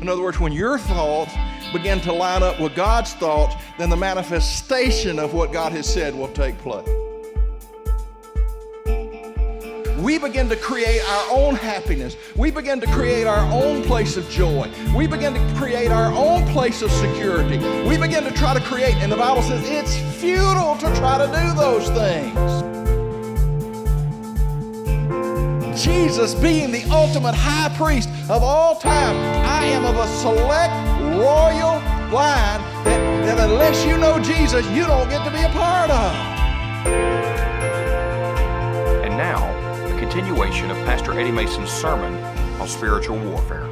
In other words, when your thoughts begin to line up with God's thoughts, then the manifestation of what God has said will take place. We begin to create our own happiness. We begin to create our own place of joy. We begin to create our own place of security. We begin to try to create, and the Bible says it's futile to try to do those things. Jesus being the ultimate high priest of all time, I am of a select royal line that, that unless you know Jesus, you don't get to be a part of. And now, a continuation of Pastor Eddie Mason's sermon on spiritual warfare.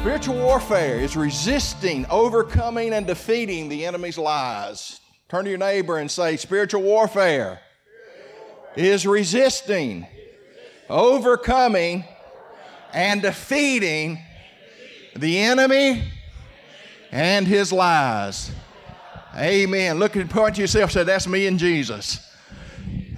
Spiritual warfare is resisting, overcoming, and defeating the enemy's lies. Turn to your neighbor and say, Spiritual warfare is resisting, overcoming, and defeating the enemy and his lies. Amen. Look at point to yourself. Say, that's me and Jesus.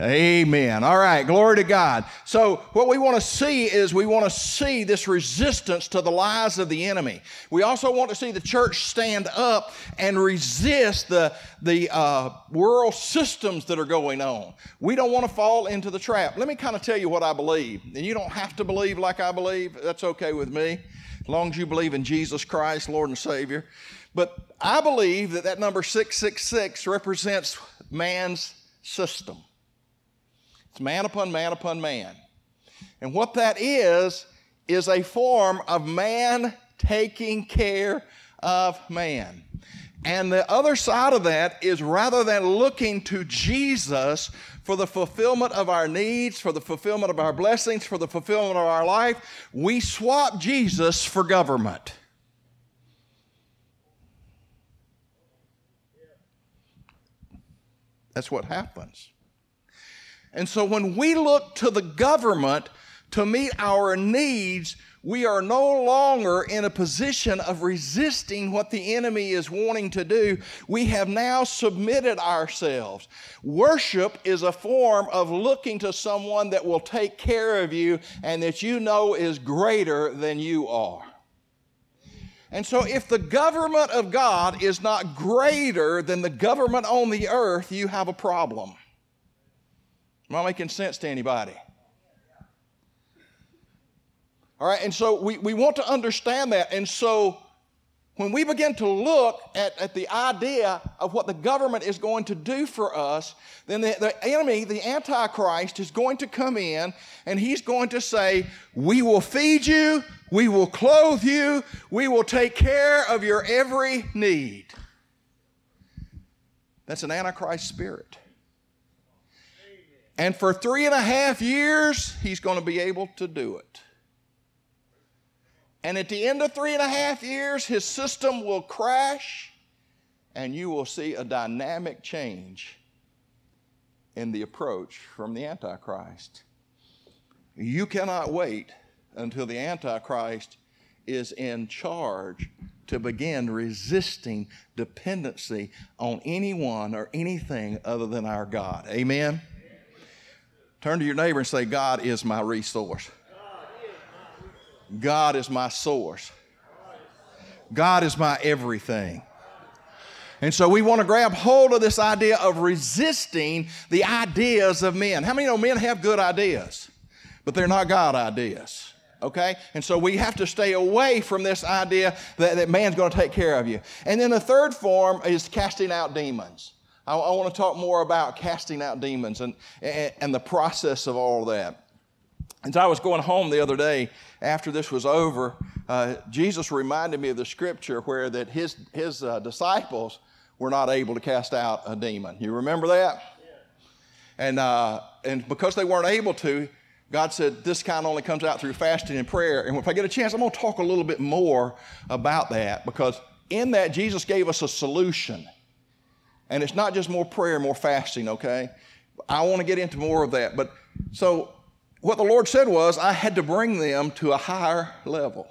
Amen. All right, glory to God. So, what we want to see is we want to see this resistance to the lies of the enemy. We also want to see the church stand up and resist the, the uh, world systems that are going on. We don't want to fall into the trap. Let me kind of tell you what I believe. And you don't have to believe like I believe, that's okay with me, as long as you believe in Jesus Christ, Lord and Savior. But I believe that that number 666 represents man's system. It's man upon man upon man. And what that is, is a form of man taking care of man. And the other side of that is rather than looking to Jesus for the fulfillment of our needs, for the fulfillment of our blessings, for the fulfillment of our life, we swap Jesus for government. That's what happens. And so when we look to the government to meet our needs, we are no longer in a position of resisting what the enemy is wanting to do. We have now submitted ourselves. Worship is a form of looking to someone that will take care of you and that you know is greater than you are. And so, if the government of God is not greater than the government on the earth, you have a problem. Am I making sense to anybody? All right, and so we, we want to understand that. And so when we begin to look at, at the idea of what the government is going to do for us, then the, the enemy, the Antichrist, is going to come in and he's going to say, We will feed you, we will clothe you, we will take care of your every need. That's an Antichrist spirit. And for three and a half years, he's going to be able to do it. And at the end of three and a half years, his system will crash, and you will see a dynamic change in the approach from the Antichrist. You cannot wait until the Antichrist is in charge to begin resisting dependency on anyone or anything other than our God. Amen. Turn to your neighbor and say, God is my resource. God is my source. God is my everything. And so we want to grab hold of this idea of resisting the ideas of men. How many know men have good ideas, but they're not God ideas? Okay? And so we have to stay away from this idea that, that man's going to take care of you. And then the third form is casting out demons. I, I want to talk more about casting out demons and, and, and the process of all of that. As I was going home the other day after this was over, uh, Jesus reminded me of the scripture where that his, his uh, disciples were not able to cast out a demon. You remember that? Yeah. And, uh, and because they weren't able to, God said this kind only comes out through fasting and prayer. And if I get a chance, I'm going to talk a little bit more about that because in that, Jesus gave us a solution. And it's not just more prayer, more fasting, okay? I want to get into more of that. But so what the Lord said was, I had to bring them to a higher level.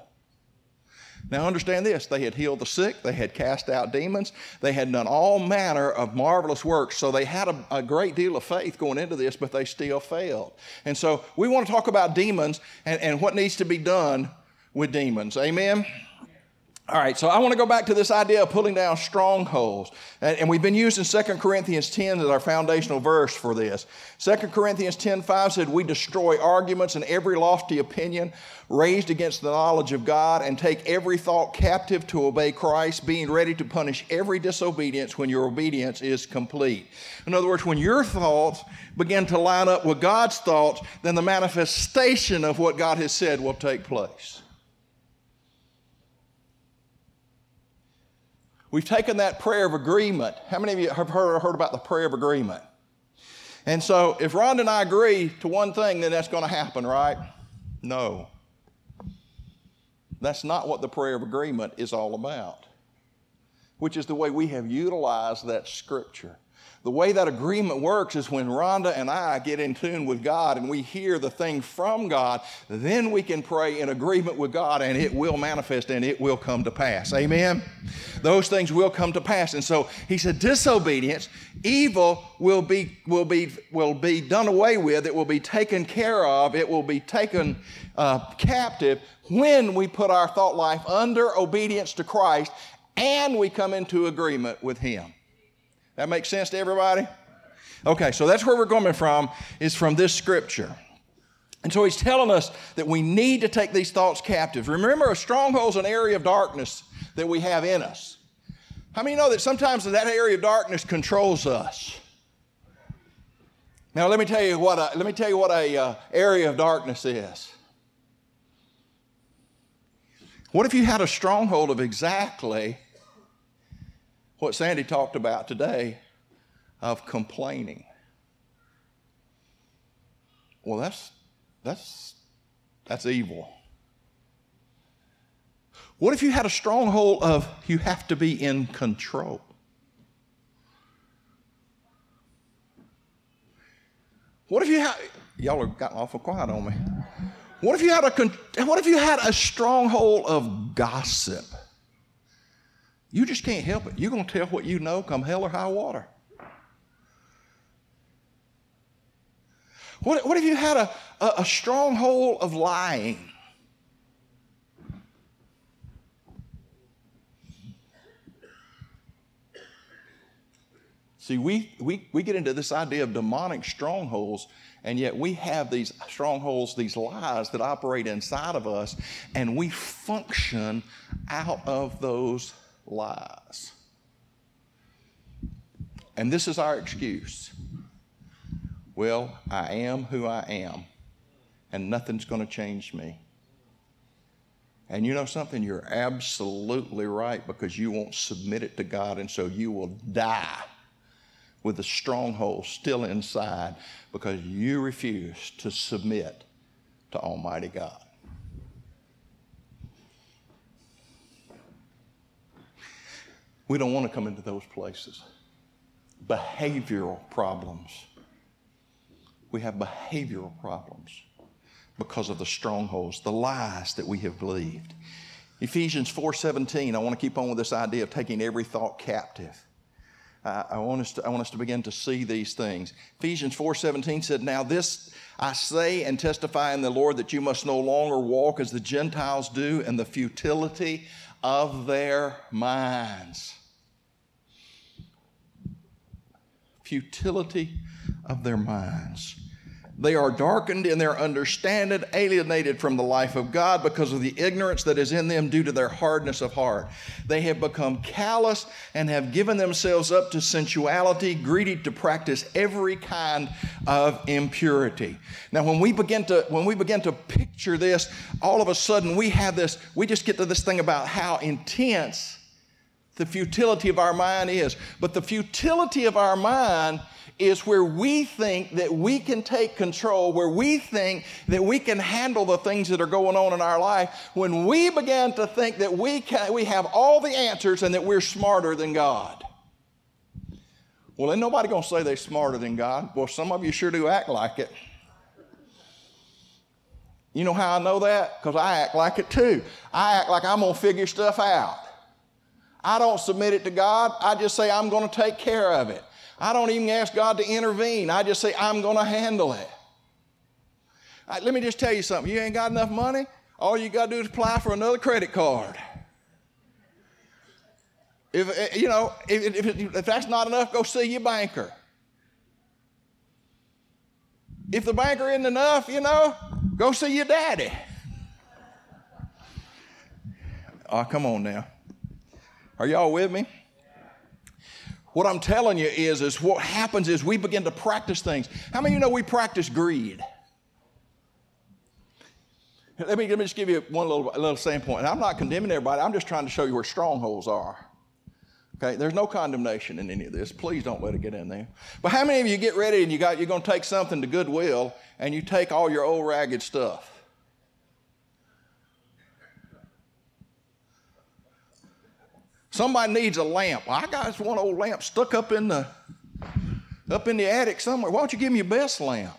Now, understand this they had healed the sick, they had cast out demons, they had done all manner of marvelous works. So they had a, a, great deal of faith going into this, but they still failed. And so we want to talk about demons and, and what needs to be done with demons. Amen? All right, so I want to go back to this idea of pulling down strongholds. And, we've been using 2 Corinthians 10 as our foundational verse for this. 2 Corinthians 10 5 said, We destroy arguments and every lofty opinion raised against the knowledge of God and take every thought captive to obey Christ, being ready to punish every disobedience when your obedience is complete. In other words, when your thoughts begin to line up with God's thoughts, then the manifestation of what God has said will take place. We've taken that prayer of agreement. How many of you have heard, heard about the prayer of agreement? And so, if Rhonda and I agree to one thing, then that's going to happen, right? No. That's not what the prayer of agreement is all about, which is the way we have utilized that scripture. The way that agreement works is when Rhonda and I get in tune with God and we hear the thing from God, then we can pray in agreement with God and it will manifest and it will come to pass. Amen? Those things will come to pass. And so he said, disobedience, evil will be, will be, will be done away with, it will be taken care of, it will be taken uh, captive when we put our thought life under obedience to Christ and we come into agreement with him. That makes sense to everybody? Okay, so that's where we're coming from, is from this scripture. And so he's telling us that we need to take these thoughts captive. Remember, a stronghold is an area of darkness that we have in us. How many know that sometimes that area of darkness controls us? Now, let me tell you what a, let me tell you what a uh, area of darkness is. What if you had a stronghold of exactly what Sandy talked about today of complaining. Well, that's, that's, that's evil. What if you had a stronghold of you have to be in control? What if you had, y'all are gotten awful quiet on me. What if you had a, what if you had a stronghold of gossip? You just can't help it. You're going to tell what you know come hell or high water. What, what if you had a, a, a stronghold of lying? See, we, we, we get into this idea of demonic strongholds, and yet we have these strongholds, these lies that operate inside of us, and we function out of those lies. And this is our excuse. Well, I am who I am, and nothing's going to change me. And you know something? You're absolutely right because you won't submit it to God, and so you will die with the stronghold still inside because you refuse to submit to Almighty God. We don't want to come into those places. Behavioral problems. We have behavioral problems because of the strongholds, the lies that we have believed. Ephesians 4:17, I want to keep on with this idea of taking every thought captive. I, want us to, I want us to begin to see these things. Ephesians 4:17 said, "Now this I say and testify in the Lord that you must no longer walk as the Gentiles do in the futility of their minds. Futility of their minds. They are darkened in their understanding, alienated from the life of God because of the ignorance that is in them due to their hardness of heart. They have become callous and have given themselves up to sensuality, greedy to practice every kind of impurity. Now, when we begin to when we begin to picture this, all of a sudden we have this, we just get to this thing about how intense the futility of our mind is. But the futility of our mind is where we think that we can take control, where we think that we can handle the things that are going on in our life, when we begin to think that we, can, we have all the answers and that we're smarter than God. Well, ain't nobody to say they're smarter than God. Well, some of you sure do act like it. You know how I know that? Because I act like it too. I act like I'm to figure stuff out. I don't submit it to God. I just say I'm going to take care of it. I don't even ask God to intervene. I just say, I'm going to handle it. Right, let me just tell you something. You ain't got enough money? All you got to do is apply for another credit card. If eh, you know, if, if, if that's not enough, go see your banker. If the banker isn't enough, you know, go see your daddy. Oh, come on now. Are y'all with me? What I'm telling you is, is what happens is we begin to practice things. How many of you know we practice greed? Let me, let me just give you one little, little standpoint. And I'm not condemning everybody, I'm just trying to show you where strongholds are. Okay, there's no condemnation in any of this. Please don't let it get in there. But how many of you get ready and you got you're going to take something to Goodwill and you take all your old ragged stuff? Somebody needs a lamp. I got this one old lamp stuck up in the up in the attic somewhere. Why don't you give me your best lamp?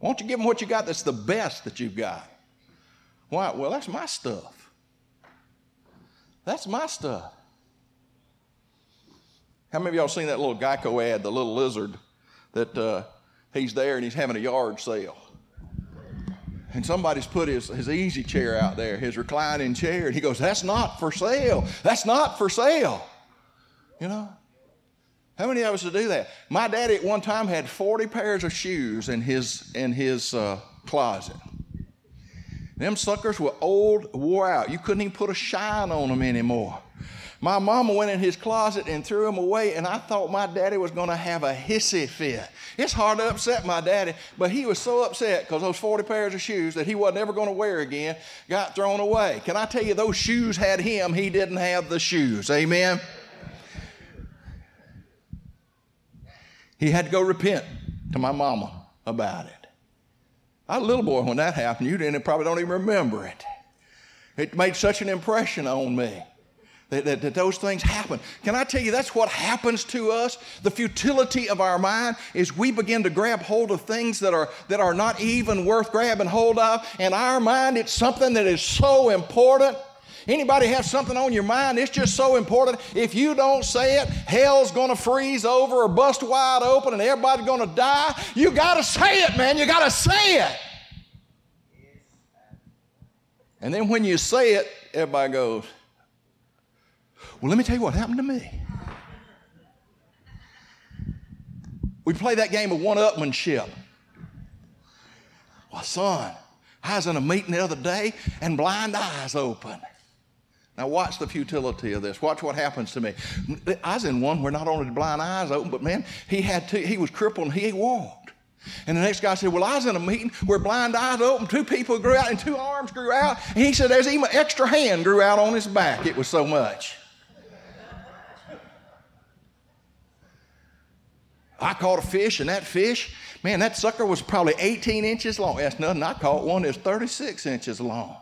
Why don't you give them what you got that's the best that you've got? Why? Well, that's my stuff. That's my stuff. How many of y'all seen that little Geico ad, the little lizard, that uh, he's there and he's having a yard sale? And somebody's put his, his easy chair out there, his reclining chair, and he goes, That's not for sale. That's not for sale. You know? How many of us do that? My daddy at one time had 40 pairs of shoes in his, in his uh, closet. Them suckers were old, wore out. You couldn't even put a shine on them anymore. My mama went in his closet and threw him away, and I thought my daddy was going to have a hissy fit. It's hard to upset my daddy, but he was so upset because those 40 pairs of shoes that he wasn't ever going to wear again got thrown away. Can I tell you, those shoes had him, he didn't have the shoes. Amen? He had to go repent to my mama about it. I was a little boy when that happened. You didn't, probably don't even remember it. It made such an impression on me. That, that, that, those things happen. Can I tell you that's what happens to us? The futility of our mind is we begin to grab hold of things that are that are not even worth grabbing hold of. In our mind, it's something that is so important. Anybody have something on your mind? It's just so important. If you don't say it, hell's gonna freeze over or bust wide open and everybody's gonna die. You gotta say it, man. You gotta say it. And then when you say it, everybody goes, well, let me tell you what happened to me. We play that game of one upmanship. Well, son, I was in a meeting the other day and blind eyes open. Now, watch the futility of this. Watch what happens to me. I was in one where not only did blind eyes open, but man, he had two, he was crippled and he walked. And the next guy said, Well, I was in a meeting where blind eyes opened, two people grew out, and two arms grew out. And he said, There's even an extra hand grew out on his back. It was so much. I caught a fish, and that fish, man, that sucker was probably 18 inches long. That's nothing. I caught one that's 36 inches long.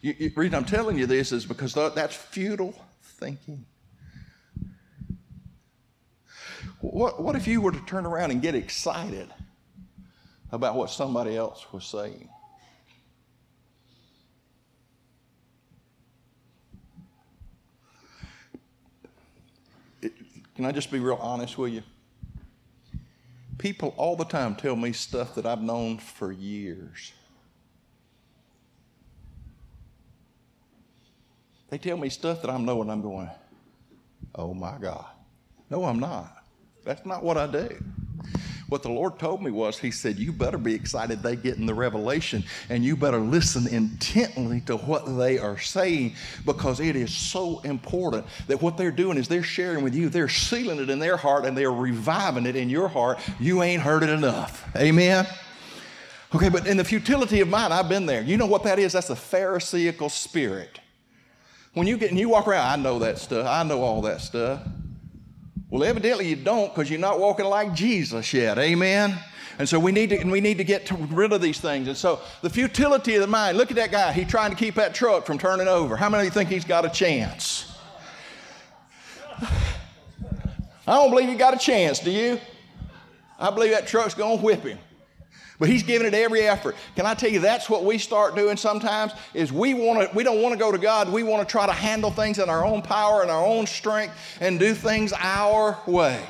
You, you, reason I'm telling you this is because that's futile thinking. What, what if you were to turn around and get excited about what somebody else was saying? Can I just be real honest with you? People all the time tell me stuff that I've known for years. They tell me stuff that I'm knowing I'm going, oh my God. No, I'm not. That's not what I do. What the Lord told me was, He said, You better be excited they get in the revelation and you better listen intently to what they are saying because it is so important that what they're doing is they're sharing with you, they're sealing it in their heart and they're reviving it in your heart. You ain't heard it enough. Amen. Okay, but in the futility of mind, I've been there. You know what that is? That's the Pharisaical spirit. When you get and you walk around, I know that stuff. I know all that stuff. Well, evidently you don't because you're not walking like Jesus yet. Amen. And so we need to and we need to get to rid of these things. And so the futility of the mind. Look at that guy. He's trying to keep that truck from turning over. How many of you think he's got a chance? I don't believe he got a chance. Do you? I believe that truck's to whip him. But he's giving it every effort. Can I tell you that's what we start doing sometimes is we want to we don't want to go to God. We want to try to handle things in our own power and our own strength and do things our way.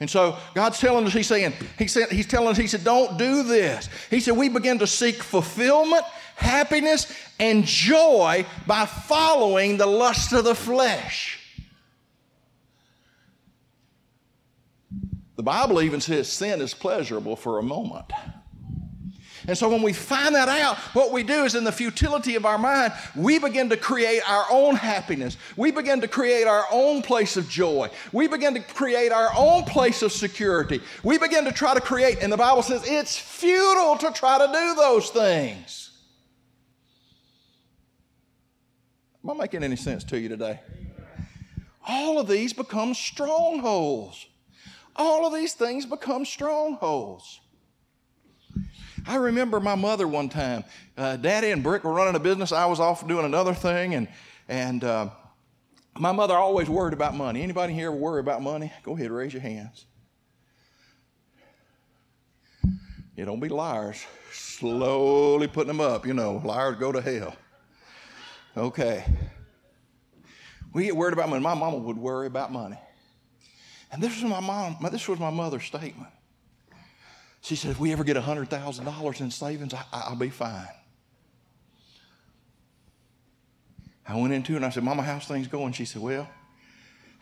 And so God's telling us, He's saying, He said, He's telling us, He said, don't do this. He said, we begin to seek fulfillment, happiness, and joy by following the lust of the flesh. The Bible even says sin is pleasurable for a moment. And so when we find that out, what we do is in the futility of our mind, we begin to create our own happiness. We begin to create our own place of joy. We begin to create our own place of security. We begin to try to create, and the Bible says it's futile to try to do those things. Am I making any sense to you today? All of these become strongholds. All of these things become strongholds. I remember my mother one time. Uh, Daddy and Brick were running a business. I was off doing another thing, and and uh, my mother always worried about money. Anybody here worry about money? Go ahead, raise your hands. You don't be liars. Slowly putting them up. You know, liars go to hell. Okay. We get worried about money. My mama would worry about money. And this was my mom, this was my mother's statement. She said, if we ever get $100,000 in savings, I, will be fine. I went into it and I said, Mama, how's things going? She said, well,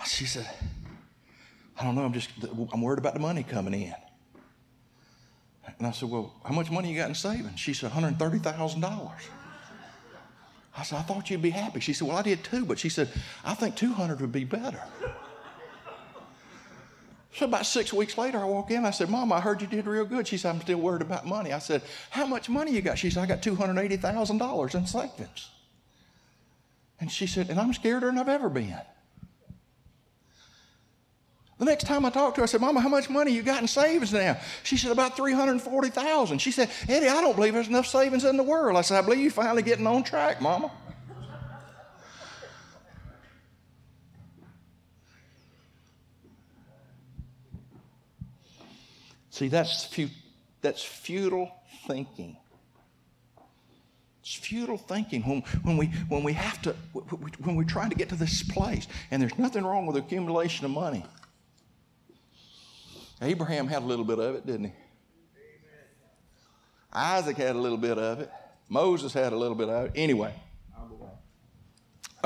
she said, I don't know, I'm just, I'm worried about the money coming in. And I said, well, how much money you got in savings? She said, $130,000. I said, I thought you'd be happy. She said, well, I did too, but she said, I think 200 would be better. So about six weeks later, I walk in. I said, Mom, I heard you did real good. She said, I'm still worried about money. I said, How much money you got? She said, I got $280,000 in savings. And she said, And I'm scareder than I've ever been. The next time I talked to her, I said, Mama, how much money you got in savings now? She said, about 340000 She said, Eddie, I don't believe there's enough savings in the world. I said, I believe you're finally getting on track, Mama. See, that's, fu- that's futile thinking. It's futile thinking when, when, we, when we have to, when we're trying to get to this place. And there's nothing wrong with accumulation of money. Abraham had a little bit of it, didn't he? Isaac had a little bit of it. Moses had a little bit of it. Anyway.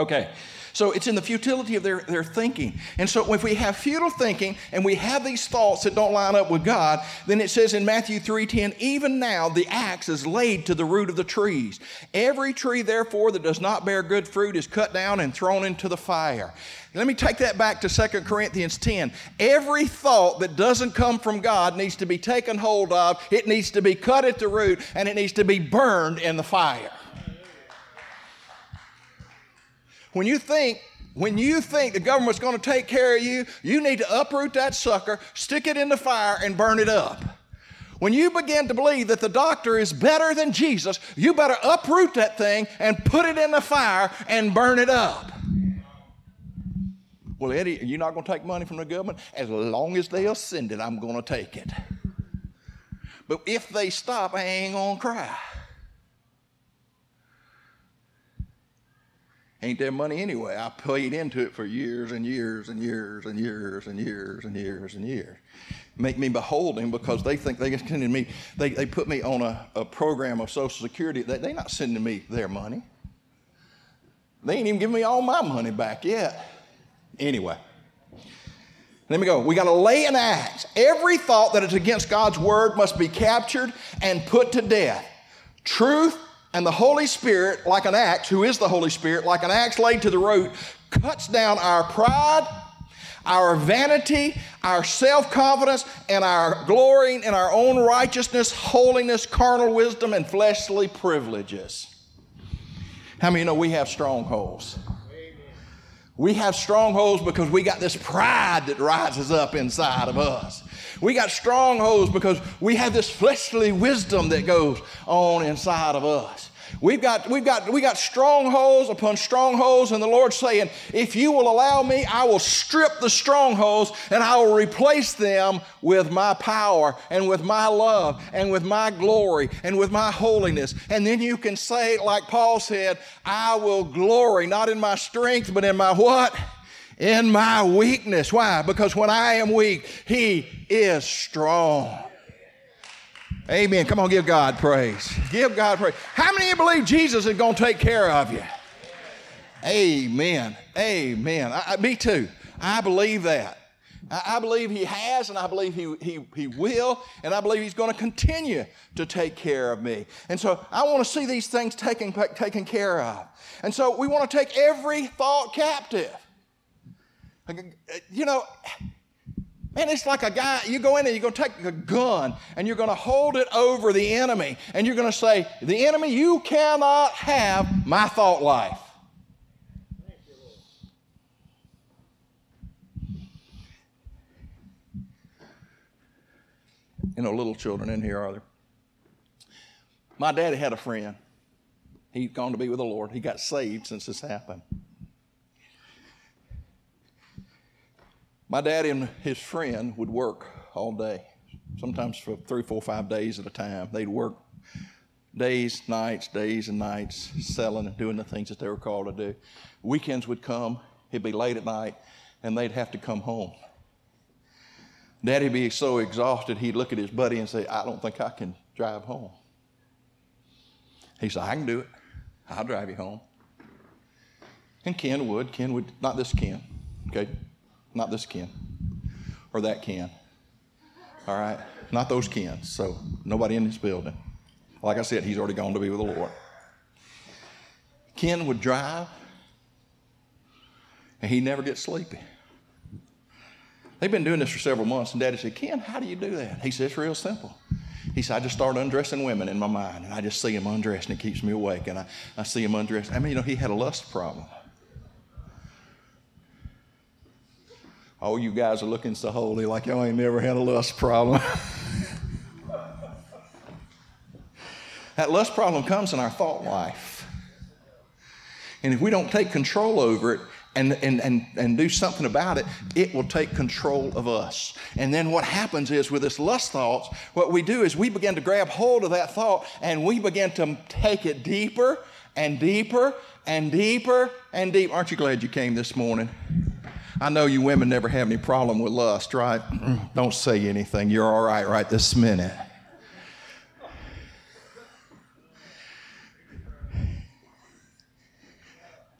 Okay. So it's in the futility of their, their thinking. And so if we have futile thinking and we have these thoughts that don't line up with God, then it says in Matthew 3:10, even now the axe is laid to the root of the trees. Every tree, therefore, that does not bear good fruit is cut down and thrown into the fire. Let me take that back to 2 Corinthians 10. Every thought that doesn't come from God needs to be taken hold of, it needs to be cut at the root, and it needs to be burned in the fire. When you think when you think the government's going to take care of you, you need to uproot that sucker, stick it in the fire, and burn it up. When you begin to believe that the doctor is better than Jesus, you better uproot that thing and put it in the fire and burn it up. Well, Eddie, you're not going to take money from the government? As long as they'll send it, I'm going to take it. But if they stop, I ain't going to cry. Ain't there money anyway. I paid into it for years and years and years and years and years and years and years. Make me beholden because they think they sending me, they, they put me on a, a program of Social Security. They, they're not sending me their money. They ain't even giving me all my money back yet. Anyway. Let me go. We got to lay an axe. Every thought that is against God's word must be captured and put to death. Truth and the Holy Spirit, like an axe, who is the Holy Spirit, like an axe laid to the root, cuts down our pride, our vanity, our self confidence, and our glorying in our own righteousness, holiness, carnal wisdom, and fleshly privileges. How many know we have strongholds? We have strongholds because we got this pride that rises up inside of us. We got strongholds because we have this fleshly wisdom that goes on inside of us. We've got, we've got, we got strongholds upon strongholds, and the Lord's saying, if you will allow me, I will strip the strongholds and I will replace them with my power and with my love and with my glory and with my holiness. And then you can say, like Paul said, I will glory not in my strength, but in my what? In my weakness. Why? Because when I am weak, He is strong. Amen. Come on, give God praise. Give God praise. How many of you believe Jesus is going to take care of you? Amen. Amen. I, I, me too. I believe that. I, I believe He has, and I believe he, he, he will, and I believe He's going to continue to take care of me. And so I want to see these things taken, taken care of. And so we want to take every thought captive. You know, Man, it's like a guy, you go in and you're going to take a gun and you're going to hold it over the enemy and you're going to say, The enemy, you cannot have my thought life. You know, little children in here, are there? My daddy had a friend. He'd gone to be with the Lord. He got saved since this happened. My daddy and his friend would work all day, sometimes for three, four, five days at a time. They'd work days, nights, days, and nights, selling and doing the things that they were called to do. Weekends would come, it'd be late at night, and they'd have to come home. Daddy'd be so exhausted, he'd look at his buddy and say, I don't think I can drive home. He said, I can do it. I'll drive you home. And Ken would. Ken would, not this Ken, okay? Not this Ken or that Ken. All right? Not those Kens. So nobody in this building. Like I said, he's already gone to be with the Lord. Ken would drive and he never gets sleepy. They've been doing this for several months, and Daddy said, Ken, how do you do that? He said, It's real simple. He said, I just start undressing women in my mind, and I just see them undressed, and it keeps me awake, and I, I see them undressed. I mean, you know, he had a lust problem. Oh, you guys are looking so holy, like y'all ain't never had a lust problem. that lust problem comes in our thought life. And if we don't take control over it and, and, and, and do something about it, it will take control of us. And then what happens is with this lust thoughts, what we do is we begin to grab hold of that thought and we begin to take it deeper and deeper and deeper and deeper. Aren't you glad you came this morning? I know you women never have any problem with lust, right? Don't say anything. You're all right right this minute.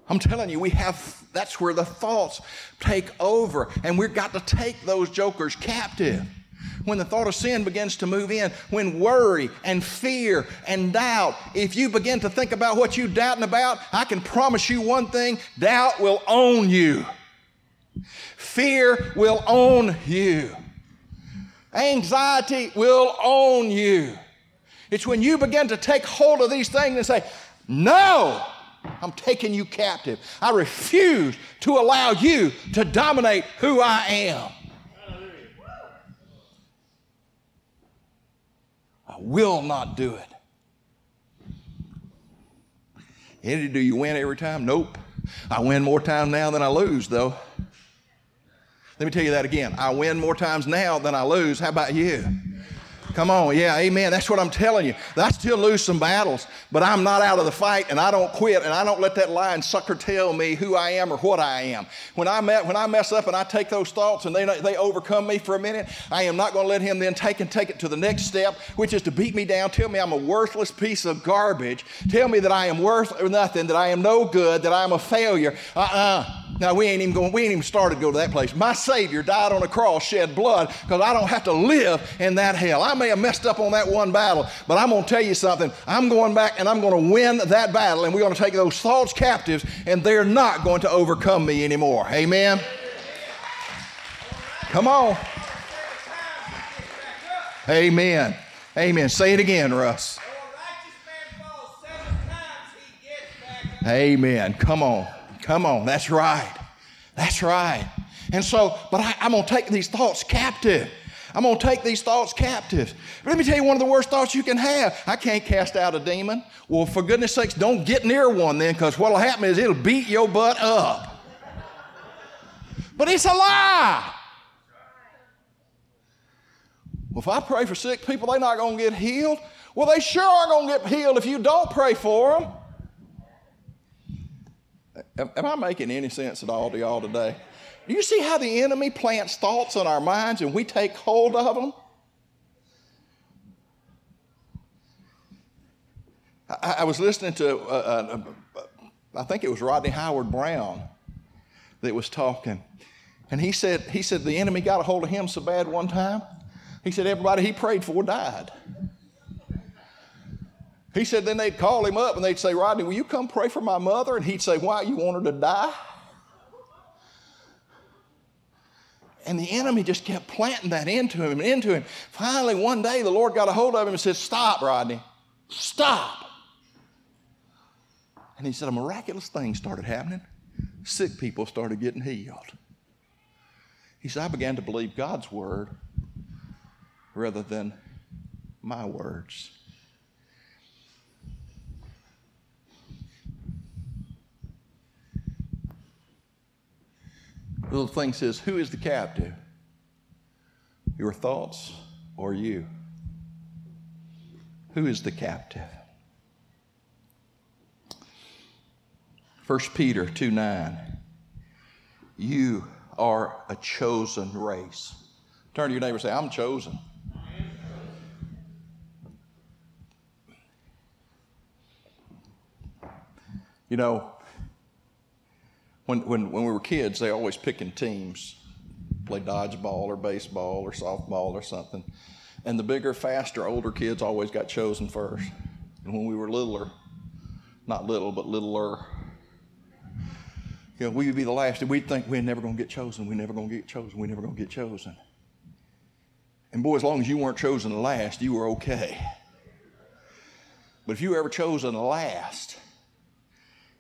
I'm telling you, we have, that's where the thoughts take over, and we've got to take those jokers captive. When the thought of sin begins to move in, when worry and fear and doubt, if you begin to think about what you're doubting about, I can promise you one thing doubt will own you. Fear will own you. Anxiety will own you. It's when you begin to take hold of these things and say, No, I'm taking you captive. I refuse to allow you to dominate who I am. I will not do it. Eddie, do you win every time? Nope. I win more times now than I lose, though. Let me tell you that again. I win more times now than I lose. How about you? Come on, yeah, amen. That's what I'm telling you. I still lose some battles, but I'm not out of the fight and I don't quit and I don't let that lying sucker tell me who I am or what I am. When I, met, when I mess up and I take those thoughts and they, they overcome me for a minute, I am not going to let him then take and take it to the next step, which is to beat me down, tell me I'm a worthless piece of garbage, tell me that I am worth nothing, that I am no good, that I am a failure. Uh uh-uh. uh now we ain't even going, we ain't even started to go to that place. My Savior died on a cross, shed blood, because I don't have to live in that hell. I may have messed up on that one battle, but I'm going to tell you something. I'm going back and I'm going to win that battle, and we're going to take those thoughts captives, and they're not going to overcome me anymore. Amen. Come on. Amen. Amen. Say it again, Russ. Amen. Come on. Come on, that's right. That's right. And so, but I, am going to take these thoughts captive. I'm going to take these thoughts captive. Let me tell you one of the worst thoughts you can have. I can't cast out a demon. Well, for goodness sakes, don't get near one then, because what'll happen is it'll beat your butt up. But it's a lie. Well, if I pray for sick people, they're not going to get healed. Well, they sure are going to get healed if you don't pray for them. Am, am I making any sense at all to y'all today? Do you see how the enemy plants thoughts in our minds and we take hold of them? I, I was listening to, uh, uh, uh, I think it was Rodney Howard Browne that was talking. And he said, he said the enemy got a hold of him so bad one time. He said everybody he prayed for died. He said then they'd call him up and they'd say, Rodney, will you come pray for my mother? And he'd say, Why, you want her to die? And the enemy just kept planting that into him and into him. Finally, one day, the Lord got a hold of him and said, Stop, Rodney. Stop. And he said, A miraculous thing started happening. Sick people started getting healed. He said, I began to believe God's word rather than my words. Little thing says, Who is the captive? Your thoughts or you? Who is the captive? 1 Peter 2 9. You are a chosen race. Turn to your neighbor and say, I'm chosen. You know, when, when, when we were kids, they always picking teams, play dodgeball or baseball or softball or something. And the bigger, faster, older kids always got chosen first. And when we were littler, not little, but littler, you know, we would be the last, and we'd think we're never going to get chosen, we're never going to get chosen, we're never going to get chosen. And boy, as long as you weren't chosen last, you were okay. But if you were ever chosen last,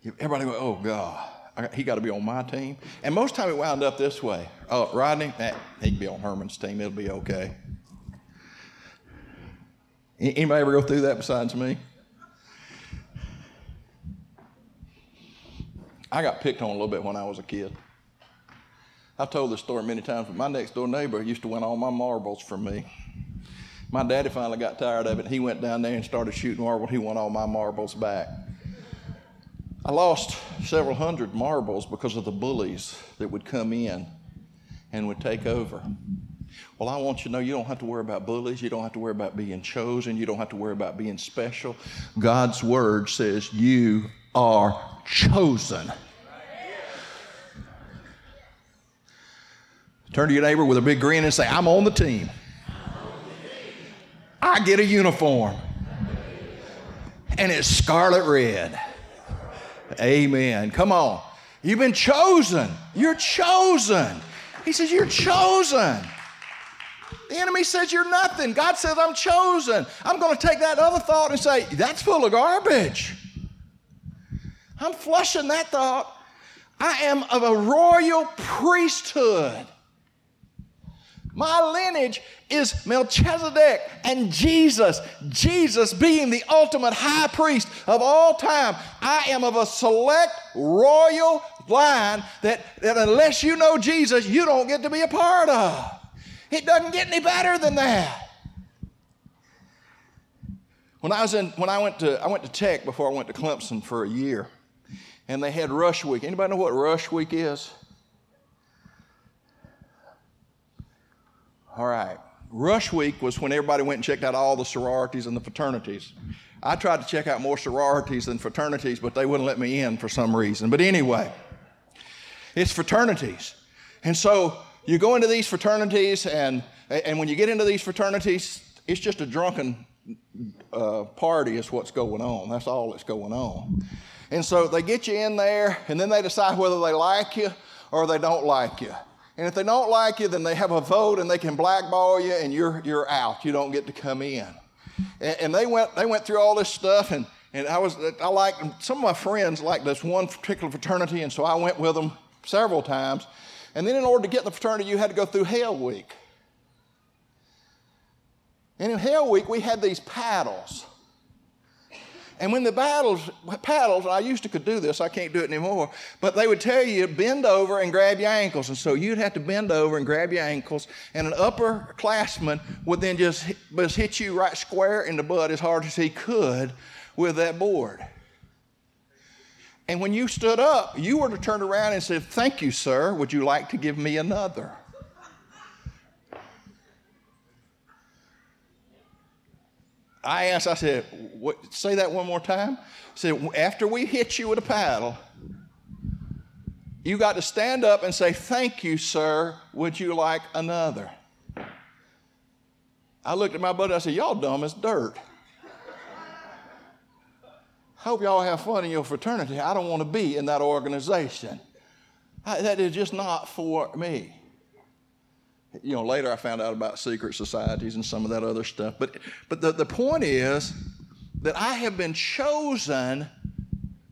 everybody go, oh God, he got to be on my team. And most time it wound up this way. Oh, Rodney, eh, he can be on Herman's team. It'll be okay. Anybody ever go through that besides me? I got picked on a little bit when I was a kid. I've told this story many times, but my next door neighbor used to win all my marbles for me. My daddy finally got tired of it. He went down there and started shooting marbles. He won all my marbles back. I lost several hundred marbles because of the bullies that would come in and would take over. Well, I want you to know you don't have to worry about bullies. You don't have to worry about being chosen. You don't have to worry about being special. God's word says you are chosen. Turn to your neighbor with a big grin and say, I'm on the team. I get a uniform. And it's scarlet red. Amen. Come on. You've been chosen. You're chosen. He says, You're chosen. The enemy says you're nothing. God says, I'm chosen. I'm going to take that other thought and say, That's full of garbage. I'm flushing that thought. I am of a royal priesthood. My lineage is Melchizedek and Jesus. Jesus being the ultimate high priest of all time. I am of a select royal line that, that unless you know Jesus, you don't get to be a part of. It doesn't get any better than that. When I was in, when I went to, I went to Tech before I went to Clemson for a year, and they had Rush Week. Anybody know what Rush Week is? All right. Rush Week was when everybody went and checked out all the sororities and the fraternities. I tried to check out more sororities than fraternities, but they wouldn't let me in for some reason. But anyway, it's fraternities. And so you go into these fraternities, and, and when you get into these fraternities, it's just a drunken uh, party, is what's going on. That's all that's going on. And so they get you in there, and then they decide whether they like you or they don't like you. And if they don't like you, then they have a vote and they can blackball you and you're, you're out. You don't get to come in. And, and they, went, they went through all this stuff and, and I was, I like, some of my friends liked this one particular fraternity and so I went with them several times. And then in order to get in the fraternity, you had to go through Hell Week. And in Hell Week, we had these paddles. And when the battles, paddles, I used to could do this, I can't do it anymore, but they would tell you bend over and grab your ankles. And so you'd have to bend over and grab your ankles, and an upperclassman would then just, just hit you right square in the butt as hard as he could with that board. And when you stood up, you were to turn around and say, Thank you, sir. Would you like to give me another? I asked, I said, what, say that one more time. I said, after we hit you with a paddle, you got to stand up and say, Thank you, sir. Would you like another? I looked at my buddy, I said, Y'all dumb as dirt. Hope y'all have fun in your fraternity. I don't want to be in that organization. I, that is just not for me you know, later I found out about secret societies and some of that other stuff. But, but the, the point is that I have been chosen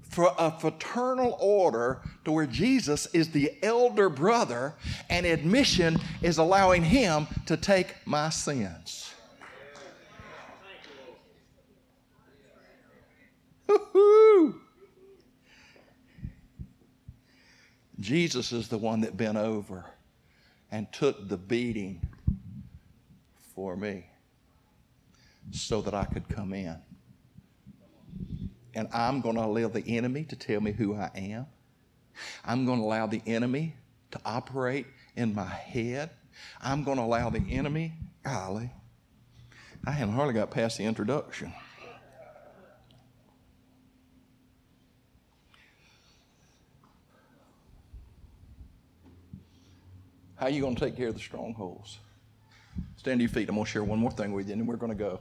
for a fraternal order to where Jesus is the elder brother, and admission is allowing him to take my sins. Woo-hoo. Jesus is the one that bent over and took the beating for me so that I could come in. And I'm going to allow the enemy to tell me who I am. I'm going to allow the enemy to operate in my head. I'm going to allow the enemy, golly, I haven't hardly got past the introduction. How are you going to take care of the strongholds? Stand to your feet. I'm going to share one more thing with you, and then we're going to go.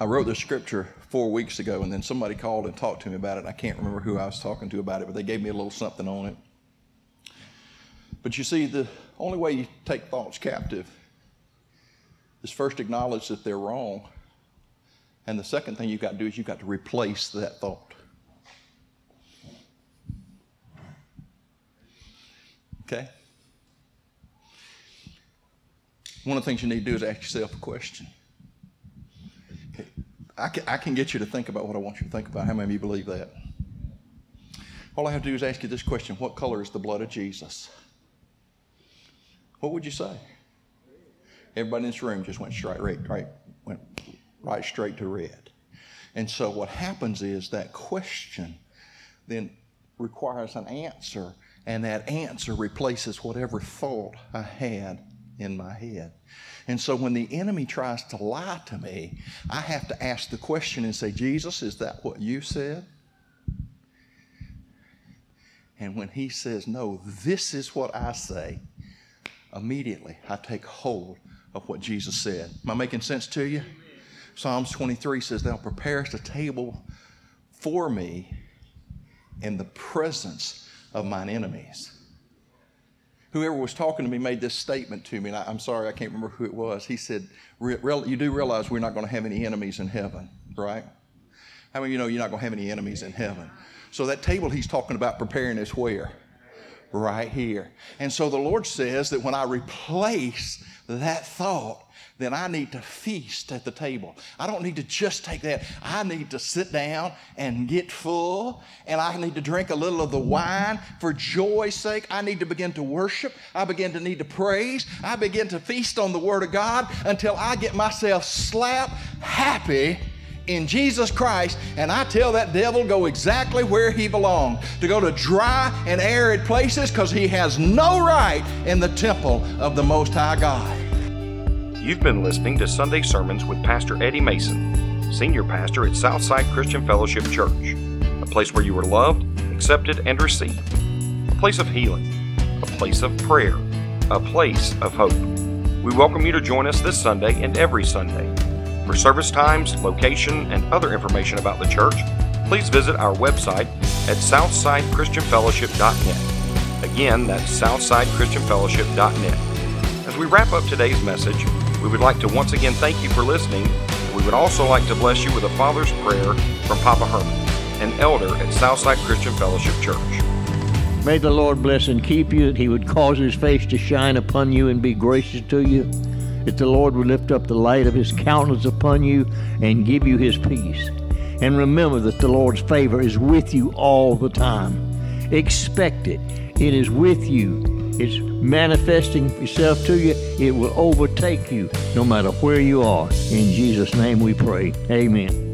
I wrote this scripture four weeks ago, and then somebody called and talked to me about it. I can't remember who I was talking to about it, but they gave me a little something on it. But you see, the only way you take thoughts captive is first acknowledge that they're wrong. And the second thing you've got to do is you've got to replace that thought. Okay? One of the things you need to do is ask yourself a question. Okay. I, can, I can get you to think about what I want you to think about. How many of you believe that? All I have to do is ask you this question What color is the blood of Jesus? What would you say? Everybody in this room just went straight, right, right, went right straight to red. And so what happens is that question then requires an answer, and that answer replaces whatever thought I had in my head. And so when the enemy tries to lie to me, I have to ask the question and say, Jesus, is that what you said? And when he says, No, this is what I say, immediately I take hold of what Jesus said. Am I making sense to you? Psalms 23 says, Thou preparest a table for me in the presence of mine enemies. Whoever was talking to me made this statement to me, and I, am sorry, I can't remember who it was. He said, You do realize we're not going to have any enemies in heaven, right? How many of you know you're not going to have any enemies in heaven? So that table he's talking about preparing is where? Right here. And so the Lord says that when I replace that thought, then I need to feast at the table. I don't need to just take that. I need to sit down and get full, and I need to drink a little of the wine for joy's sake. I need to begin to worship. I begin to need to praise. I begin to feast on the Word of God until I get myself slap happy in Jesus Christ, and I tell that devil go exactly where he belongs to go to dry and arid places because he has no right in the temple of the Most High God. You've been listening to Sunday Sermons with Pastor Eddie Mason, Senior Pastor at Southside Christian Fellowship Church, a place where you are loved, accepted, and received, a place of healing, a place of prayer, a place of hope. We welcome you to join us this Sunday and every Sunday for service times, location, and other information about the church, please visit our website at southsidechristianfellowship.net. Again, that's southsidechristianfellowship.net. As we wrap up today's message, we would like to once again thank you for listening. We would also like to bless you with a Father's Prayer from Papa Herman. an elder at Southside Christian Fellowship Church. May the Lord bless and keep you, that He would cause His face to shine upon you and be gracious to you, that the Lord would lift up the light of His countenance upon you and give you His peace. And remember that the Lord's favor is with you all the time. Expect it. It is with you. It's manifesting itself to you. It will overtake you no matter where you are. In Jesus' name we pray. Amen.